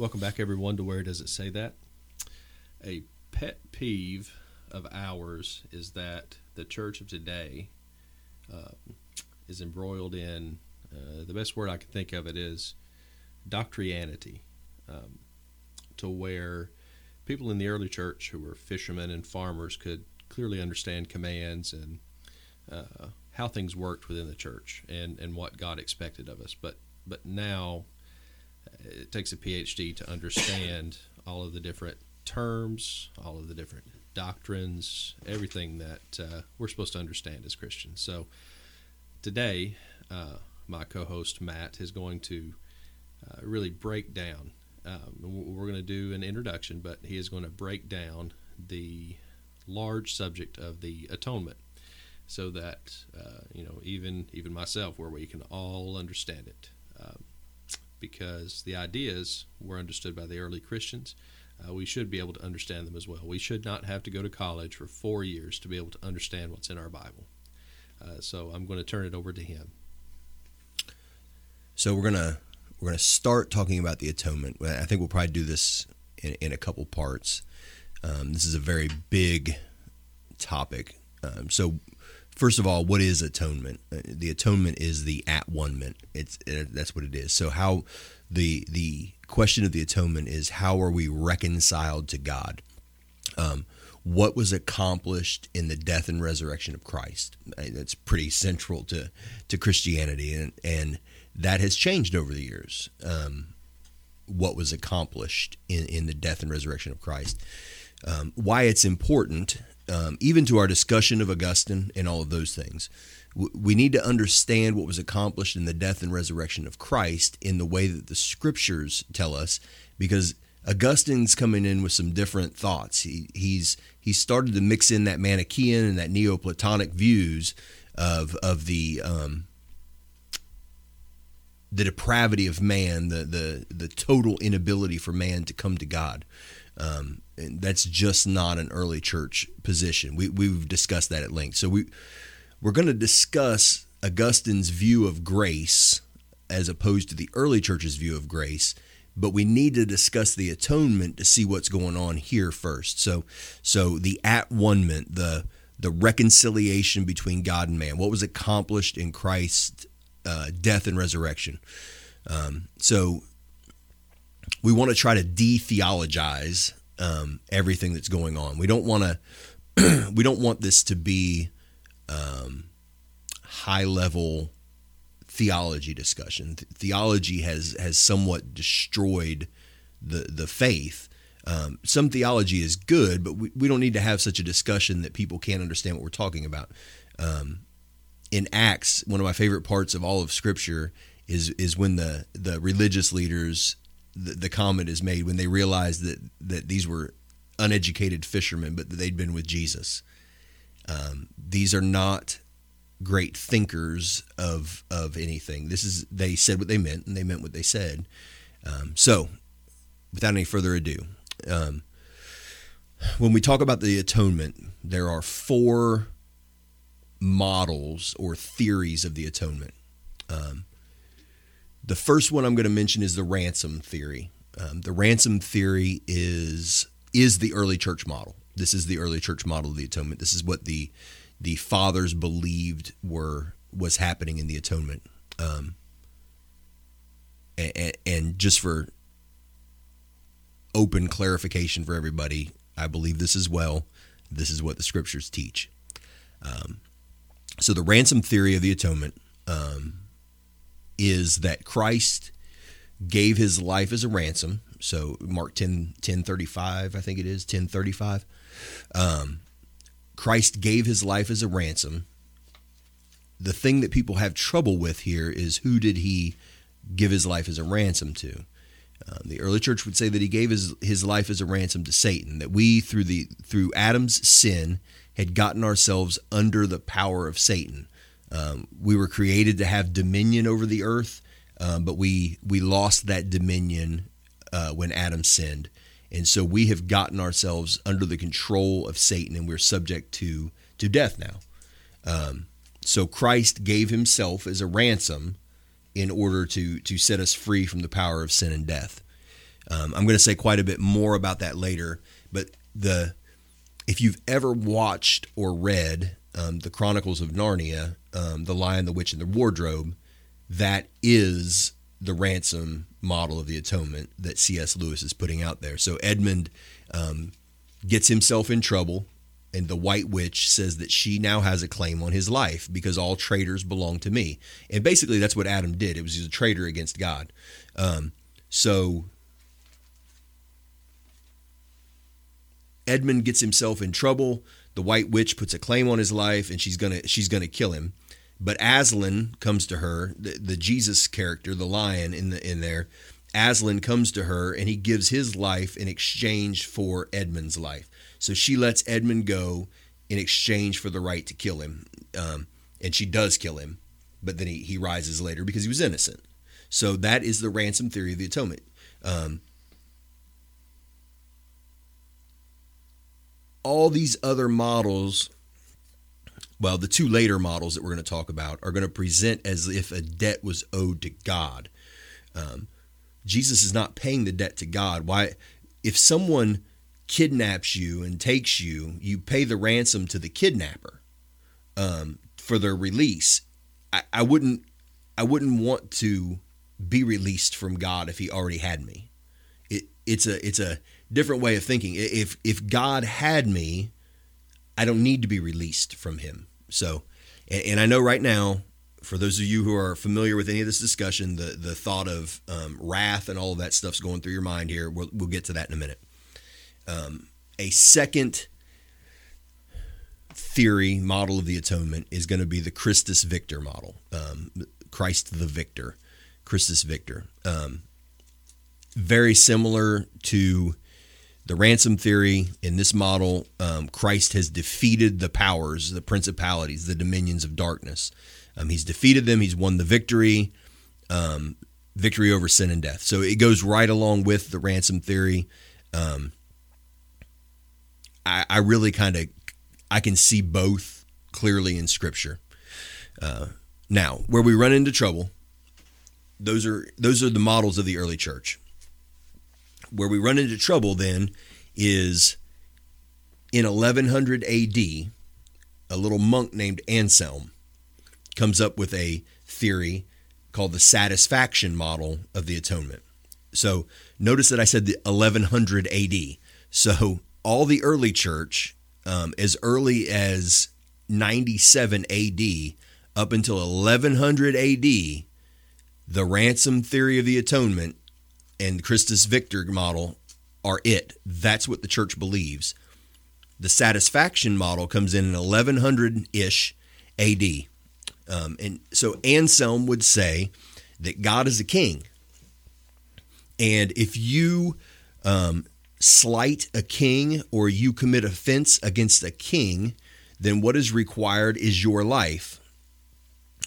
Welcome back, everyone, to Where Does It Say That? A pet peeve of ours is that the church of today uh, is embroiled in uh, the best word I can think of it is doctrianity, um, to where people in the early church who were fishermen and farmers could clearly understand commands and uh, how things worked within the church and, and what God expected of us. But but now it takes a PhD to understand all of the different terms, all of the different doctrines, everything that uh, we're supposed to understand as Christians. So today, uh, my co-host Matt is going to uh, really break down. Um, we're going to do an introduction, but he is going to break down the large subject of the atonement, so that uh, you know even even myself, where we can all understand it. Um, because the ideas were understood by the early Christians. Uh, we should be able to understand them as well. We should not have to go to college for four years to be able to understand what's in our Bible. Uh, so I'm going to turn it over to him. So we're gonna we're gonna start talking about the atonement. I think we'll probably do this in, in a couple parts. Um, this is a very big topic. Um, so first of all, what is atonement? Uh, the atonement is the at one. It's it, that's what it is. So how the the question of the atonement is how are we reconciled to God? Um, what was accomplished in the death and resurrection of Christ? That's pretty central to to Christianity, and and that has changed over the years. Um, what was accomplished in in the death and resurrection of Christ? Um, why it's important um, even to our discussion of Augustine and all of those things. We need to understand what was accomplished in the death and resurrection of Christ in the way that the scriptures tell us, because Augustine's coming in with some different thoughts. He, he's he started to mix in that Manichaean and that Neoplatonic views of of the um, the depravity of man, the the the total inability for man to come to God. Um, that's just not an early church position. We, we've discussed that at length. So we we're going to discuss Augustine's view of grace as opposed to the early church's view of grace, but we need to discuss the atonement to see what's going on here first. So so the at one the the reconciliation between God and man, what was accomplished in Christ's uh, death and resurrection. Um, so we want to try to de-theologize um, everything that's going on. We don't want to. we don't want this to be um, high level theology discussion. Theology has has somewhat destroyed the the faith. Um, some theology is good, but we, we don't need to have such a discussion that people can't understand what we're talking about. Um, in Acts, one of my favorite parts of all of Scripture is is when the the religious leaders the, the comment is made when they realized that that these were uneducated fishermen, but that they'd been with Jesus. Um, these are not great thinkers of of anything. This is they said what they meant, and they meant what they said. Um, so, without any further ado, um, when we talk about the atonement, there are four models or theories of the atonement. Um, the first one I'm going to mention is the ransom theory. Um, the ransom theory is is the early church model. This is the early church model of the atonement. This is what the the fathers believed were was happening in the atonement. Um, and, and just for open clarification for everybody, I believe this as well. This is what the scriptures teach. Um, so the ransom theory of the atonement um, is that Christ gave his life as a ransom. So Mark 10, 10 35, I think it is, 10 35. Um, Christ gave his life as a ransom. The thing that people have trouble with here is who did he give his life as a ransom to? Uh, the early church would say that he gave his, his life as a ransom to Satan, that we through the through Adam's sin had gotten ourselves under the power of Satan. Um, we were created to have dominion over the earth, um, but we we lost that dominion uh, when Adam sinned, and so we have gotten ourselves under the control of Satan, and we're subject to to death now. Um, so Christ gave Himself as a ransom in order to to set us free from the power of sin and death. Um, I'm going to say quite a bit more about that later, but the if you've ever watched or read um, the Chronicles of Narnia, um, The Lion, the Witch, and the Wardrobe, that is the ransom model of the atonement that C.S. Lewis is putting out there. So Edmund um, gets himself in trouble, and the White Witch says that she now has a claim on his life because all traitors belong to me. And basically, that's what Adam did. It was he was a traitor against God. Um, so Edmund gets himself in trouble. The White Witch puts a claim on his life, and she's gonna she's gonna kill him. But Aslan comes to her, the, the Jesus character, the lion in the in there. Aslan comes to her, and he gives his life in exchange for Edmund's life. So she lets Edmund go in exchange for the right to kill him, um, and she does kill him. But then he, he rises later because he was innocent. So that is the ransom theory of the atonement. Um, all these other models, well, the two later models that we're going to talk about are going to present as if a debt was owed to God. Um, Jesus is not paying the debt to God. Why? If someone kidnaps you and takes you, you pay the ransom to the kidnapper um, for their release. I, I wouldn't. I wouldn't want to be released from God if He already had me. It, it's a it's a different way of thinking. If if God had me, I don't need to be released from Him. So, and, and I know right now, for those of you who are familiar with any of this discussion, the the thought of um, wrath and all of that stuff's going through your mind here. We'll, we'll get to that in a minute. Um, a second theory model of the atonement is going to be the Christus Victor model, um, Christ the Victor, Christus Victor. Um, very similar to the ransom theory in this model, um, Christ has defeated the powers, the principalities, the dominions of darkness. Um, he's defeated them. He's won the victory, um, victory over sin and death. So it goes right along with the ransom theory. Um, I, I, really kind of I can see both clearly in Scripture. Uh, now, where we run into trouble, those are those are the models of the early church. Where we run into trouble then is in 1100 AD, a little monk named Anselm comes up with a theory called the satisfaction model of the atonement. So notice that I said the 1100 AD. So all the early church, um, as early as 97 AD up until 1100 AD, the ransom theory of the atonement and Christus Victor model are it. That's what the church believes. The satisfaction model comes in in 1100 ish AD. Um, and so Anselm would say that God is a king. And if you um, slight a king or you commit offense against a king, then what is required is your life.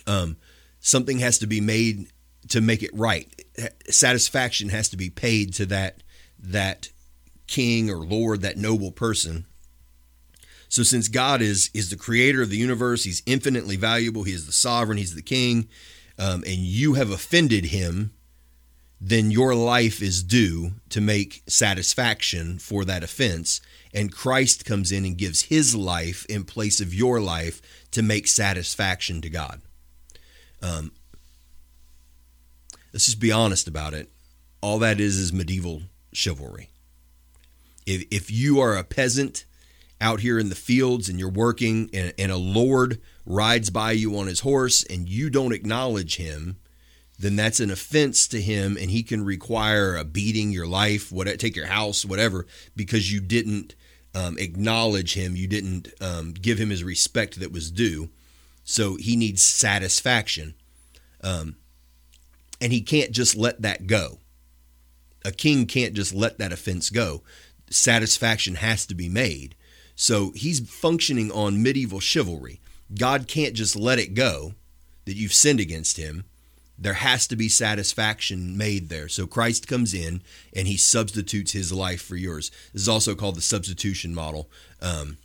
Um, something has to be made to make it right. Satisfaction has to be paid to that that king or lord, that noble person. So since God is is the creator of the universe, he's infinitely valuable, he is the sovereign, he's the king, um, and you have offended him, then your life is due to make satisfaction for that offense. And Christ comes in and gives his life in place of your life to make satisfaction to God. Um, let's just be honest about it. All that is is medieval chivalry. If, if you are a peasant out here in the fields and you're working and, and a lord rides by you on his horse and you don't acknowledge him, then that's an offense to him and he can require a beating your life, whatever, take your house, whatever, because you didn't um, acknowledge him, you didn't um, give him his respect that was due. So he needs satisfaction. Um, and he can't just let that go. A king can't just let that offense go satisfaction has to be made. So he's functioning on medieval chivalry. God can't just let it go that you've sinned against him. There has to be satisfaction made there. So Christ comes in and he substitutes his life for yours. This is also called the substitution model. Um,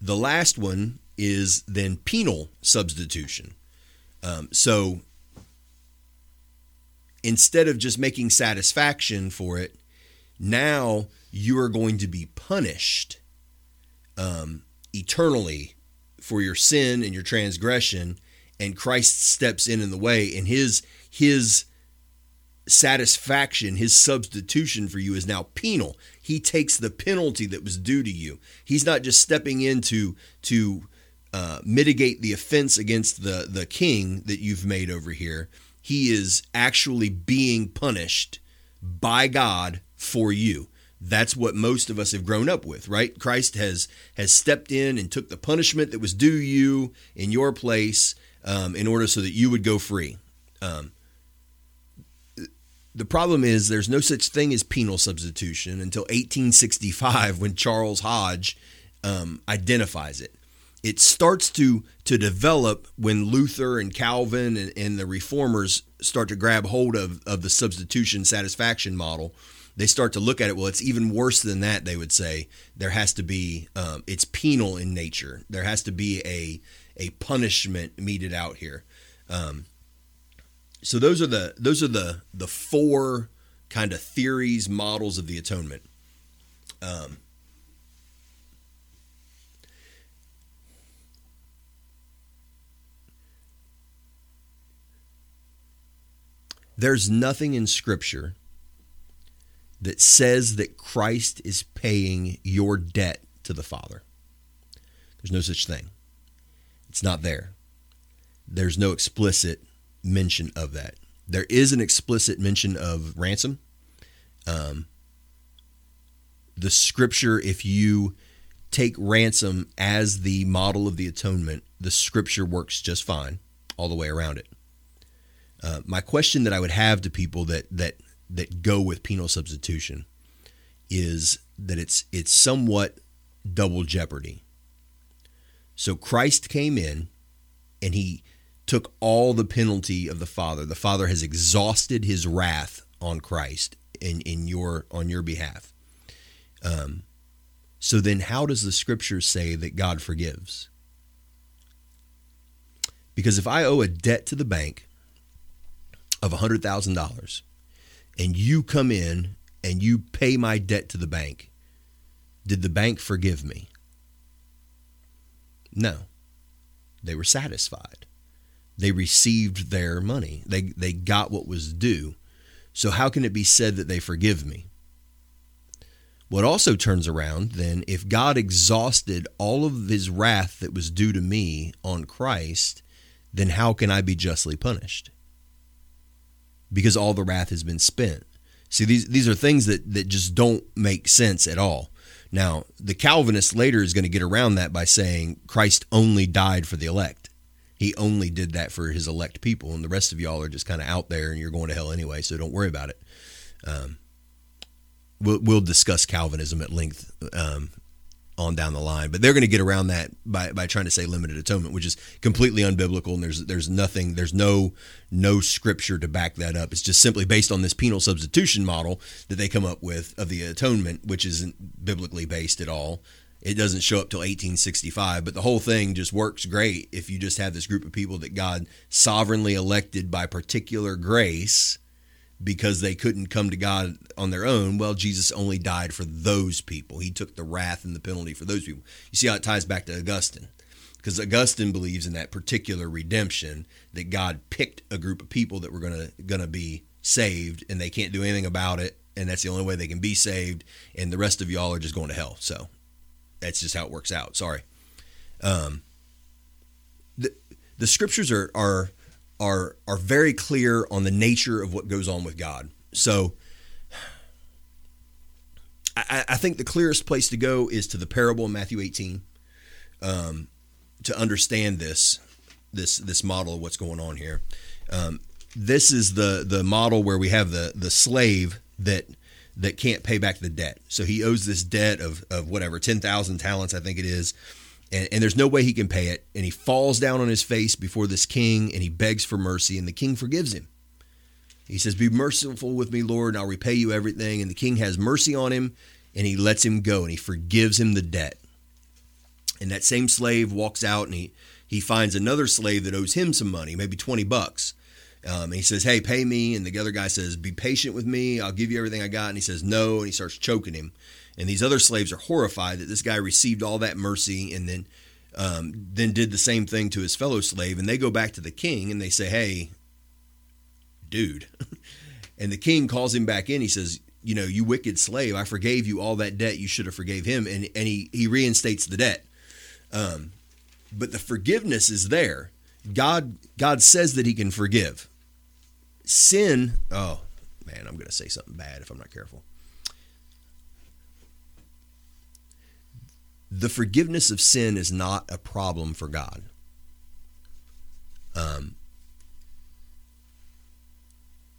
the last one is then penal substitution. Um, so instead of just making satisfaction for it, now you are going to be punished um, eternally for your sin and your transgression. And Christ steps in in the way, and his his satisfaction, his substitution for you is now penal. He takes the penalty that was due to you. He's not just stepping in to to uh, mitigate the offense against the the king that you've made over here. He is actually being punished by God for you. That's what most of us have grown up with, right? Christ has has stepped in and took the punishment that was due you in your place um, in order so that you would go free. Um, the problem is there's no such thing as penal substitution until 1865 when Charles Hodge um, identifies it. It starts to to develop when Luther and Calvin and, and the reformers start to grab hold of, of the substitution satisfaction model. They start to look at it. Well, it's even worse than that. They would say there has to be um, it's penal in nature. There has to be a a punishment meted out here. Um, so those are the those are the the four kind of theories models of the atonement um, there's nothing in scripture that says that Christ is paying your debt to the Father. There's no such thing. It's not there. There's no explicit mention of that. There is an explicit mention of ransom. Um, the scripture, if you take ransom as the model of the atonement, the scripture works just fine all the way around it. Uh, my question that I would have to people that that that go with penal substitution is that it's it's somewhat double jeopardy. So Christ came in and he took all the penalty of the Father. The Father has exhausted his wrath on Christ in, in your on your behalf. Um, so then how does the scripture say that God forgives? Because if I owe a debt to the bank of $100,000 and you come in and you pay my debt to the bank, did the bank forgive me? No. They were satisfied they received their money. They they got what was due. So how can it be said that they forgive me? What also turns around then if God exhausted all of his wrath that was due to me on Christ, then how can I be justly punished? Because all the wrath has been spent. See these these are things that that just don't make sense at all. Now, the Calvinist later is going to get around that by saying Christ only died for the elect he only did that for his elect people, and the rest of y'all are just kind of out there, and you're going to hell anyway. So don't worry about it. Um, we'll, we'll discuss Calvinism at length um, on down the line, but they're going to get around that by, by trying to say limited atonement, which is completely unbiblical, and there's there's nothing, there's no no scripture to back that up. It's just simply based on this penal substitution model that they come up with of the atonement, which isn't biblically based at all it doesn't show up till 1865 but the whole thing just works great if you just have this group of people that god sovereignly elected by particular grace because they couldn't come to god on their own well jesus only died for those people he took the wrath and the penalty for those people you see how it ties back to augustine because augustine believes in that particular redemption that god picked a group of people that were going to be saved and they can't do anything about it and that's the only way they can be saved and the rest of y'all are just going to hell so that's just how it works out. Sorry. Um, the the scriptures are are are are very clear on the nature of what goes on with God. So I, I think the clearest place to go is to the parable in Matthew 18 um, to understand this this this model of what's going on here. Um, this is the the model where we have the the slave that that can't pay back the debt. So he owes this debt of, of whatever, 10,000 talents, I think it is. And, and there's no way he can pay it. And he falls down on his face before this king and he begs for mercy, and the king forgives him. He says, Be merciful with me, Lord, and I'll repay you everything. And the king has mercy on him and he lets him go and he forgives him the debt. And that same slave walks out and he, he finds another slave that owes him some money, maybe 20 bucks. Um, and he says, "Hey, pay me." And the other guy says, "Be patient with me. I'll give you everything I got." And he says, "No." And he starts choking him. And these other slaves are horrified that this guy received all that mercy and then um, then did the same thing to his fellow slave. And they go back to the king and they say, "Hey, dude." and the king calls him back in. He says, "You know, you wicked slave. I forgave you all that debt. You should have forgave him." And and he he reinstates the debt. Um, but the forgiveness is there. God God says that He can forgive. Sin. Oh man, I'm going to say something bad if I'm not careful. The forgiveness of sin is not a problem for God. Um,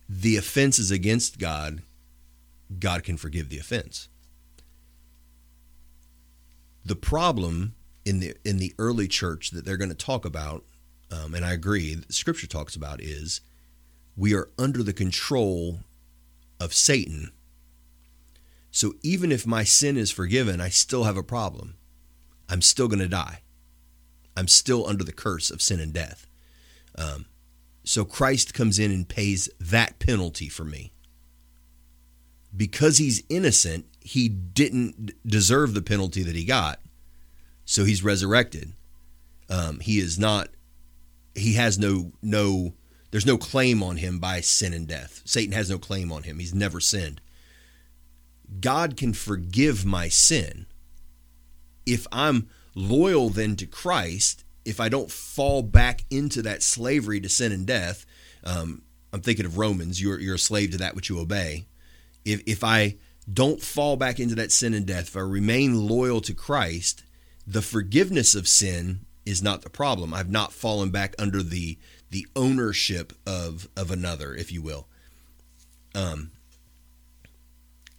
the offense is against God. God can forgive the offense. The problem in the in the early church that they're going to talk about, um, and I agree, Scripture talks about is we are under the control of Satan. So even if my sin is forgiven, I still have a problem. I'm still going to die. I'm still under the curse of sin and death. Um, so Christ comes in and pays that penalty for me. Because he's innocent, he didn't deserve the penalty that he got. So he's resurrected. Um, he is not. He has no no. There's no claim on him by sin and death. Satan has no claim on him. He's never sinned. God can forgive my sin if I'm loyal then to Christ. If I don't fall back into that slavery to sin and death, um, I'm thinking of Romans. You're you're a slave to that which you obey. If if I don't fall back into that sin and death, if I remain loyal to Christ, the forgiveness of sin is not the problem. I've not fallen back under the the ownership of of another, if you will. Um,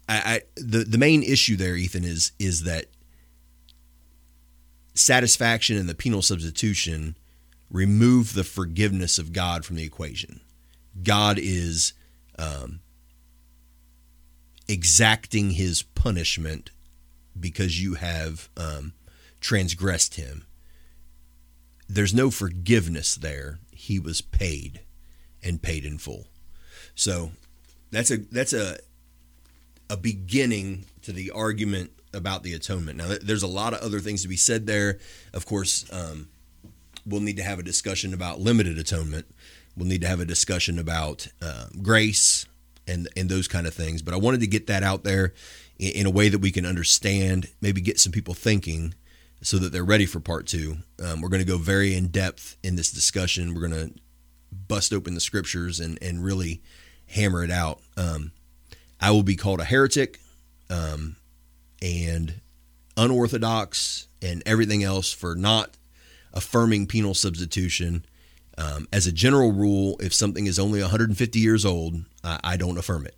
I, I the the main issue there, Ethan, is is that satisfaction and the penal substitution remove the forgiveness of God from the equation. God is um, exacting His punishment because you have um, transgressed him. There's no forgiveness there. He was paid and paid in full. So that's a that's a a beginning to the argument about the atonement. Now, there's a lot of other things to be said there. Of course, um, we'll need to have a discussion about limited atonement. We'll need to have a discussion about uh, grace and and those kind of things. But I wanted to get that out there in, in a way that we can understand, maybe get some people thinking so that they're ready for part two. Um, we're going to go very in depth in this discussion. We're going to bust open the scriptures and, and really hammer it out. Um, I will be called a heretic um, and unorthodox and everything else for not affirming penal substitution. Um, as a general rule, if something is only 150 years old, I, I don't affirm it.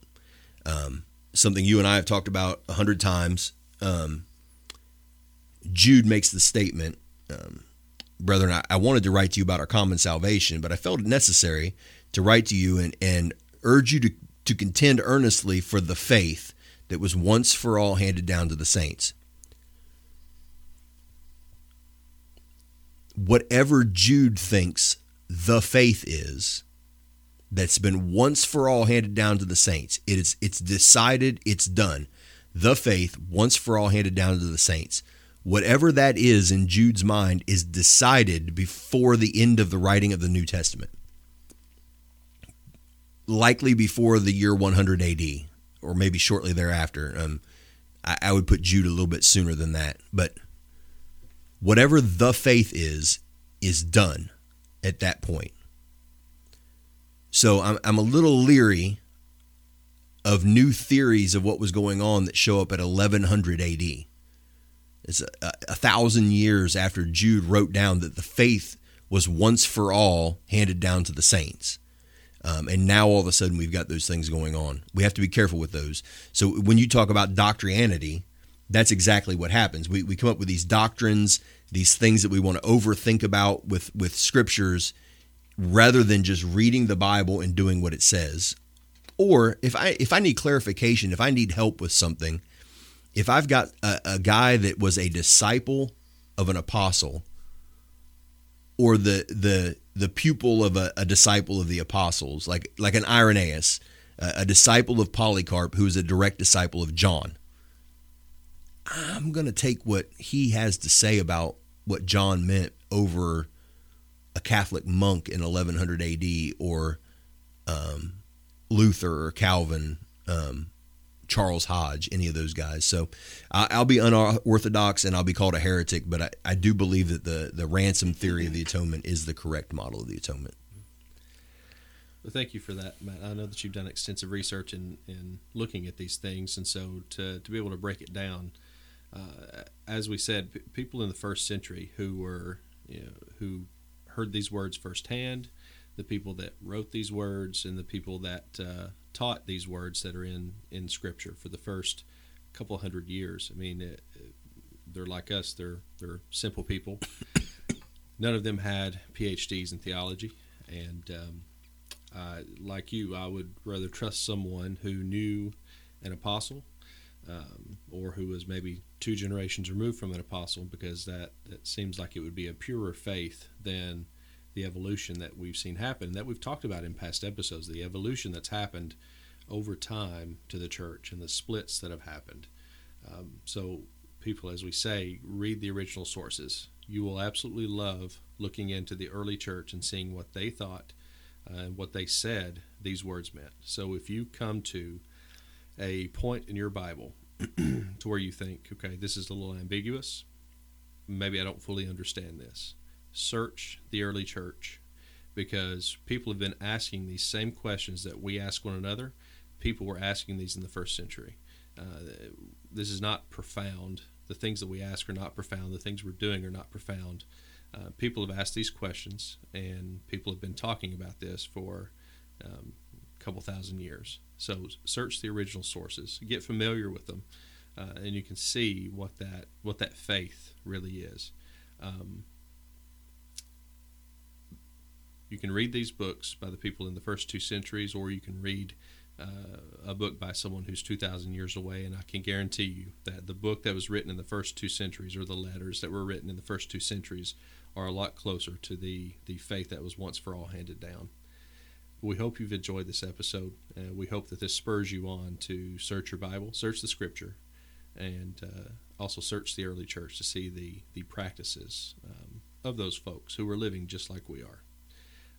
Um, something you and I have talked about a hundred times. Um, Jude makes the statement, um, brethren, I, I, wanted to write to you about our common salvation, but I felt it necessary to write to you and, and urge you to, to contend earnestly for the faith that was once for all handed down to the saints. Whatever Jude thinks the faith is, that's been once for all handed down to the saints. It is it's decided, it's done. The faith once for all handed down to the saints whatever that is in Jude's mind is decided before the end of the writing of the New Testament. Likely before the year 100 AD, or maybe shortly thereafter. Um, I, I would put Jude a little bit sooner than that. But whatever the faith is, is done at that point. So I'm, I'm a little leery of new theories of what was going on that show up at 1100 AD. It's a, a, thousand years after Jude wrote down that the faith was once for all handed down to the saints. Um, and now all of a sudden we've got those things going on. We have to be careful with those. So when you talk about doctrianity, that's exactly what happens. We, we come up with these doctrines, these things that we want to overthink about with, with scriptures rather than just reading the Bible and doing what it says. Or if I if I need clarification, if I need help with something, if I've got a, a guy that was a disciple of an apostle or the the the pupil of a, a disciple of the apostles, like like an Irenaeus, a, a disciple of Polycarp, who is a direct disciple of John. I'm to take what he has to say about what John meant over a Catholic monk in 1100 AD or um, Luther or Calvin, um, Charles Hodge, any of those guys. So I, will be unorthodox and I'll be called a heretic, but I, I do believe that the, the ransom theory of the atonement is the correct model of the atonement. Well, thank you for that, Matt. I know that you've done extensive research in, in looking at these things, and so to, to be able to break it down, uh, as we said, p- people in the first century who were you know, who heard these words firsthand, the people that wrote these words, and the people that uh, taught these words that are in in Scripture for the first couple hundred years. I mean, it, they're like us. They're they're simple people. None of them had PhDs in theology, and um, uh, like you, I would rather trust someone who knew an apostle um, or who was maybe two generations removed from an apostle, because that, that seems like it would be a purer faith than the evolution that we've seen happen, that we've talked about in past episodes, the evolution that's happened over time to the church and the splits that have happened. Um, so, people, as we say, read the original sources. You will absolutely love looking into the early church and seeing what they thought uh, and what they said these words meant. So, if you come to a point in your Bible to where you think, okay, this is a little ambiguous. Maybe I don't fully understand this. Search the early church because people have been asking these same questions that we ask one another. People were asking these in the first century. Uh, this is not profound. The things that we ask are not profound. The things we're doing are not profound. Uh, people have asked these questions, and people have been talking about this for um, a couple thousand years. So search the original sources, get familiar with them, uh, and you can see what that what that faith really is. Um, you can read these books by the people in the first two centuries, or you can read uh, a book by someone who's 2,000 years away. And I can guarantee you that the book that was written in the first two centuries, or the letters that were written in the first two centuries, are a lot closer to the, the faith that was once for all handed down. We hope you've enjoyed this episode. Uh, we hope that this spurs you on to search your Bible, search the Scripture, and uh, also search the early church to see the, the practices um, of those folks who were living just like we are.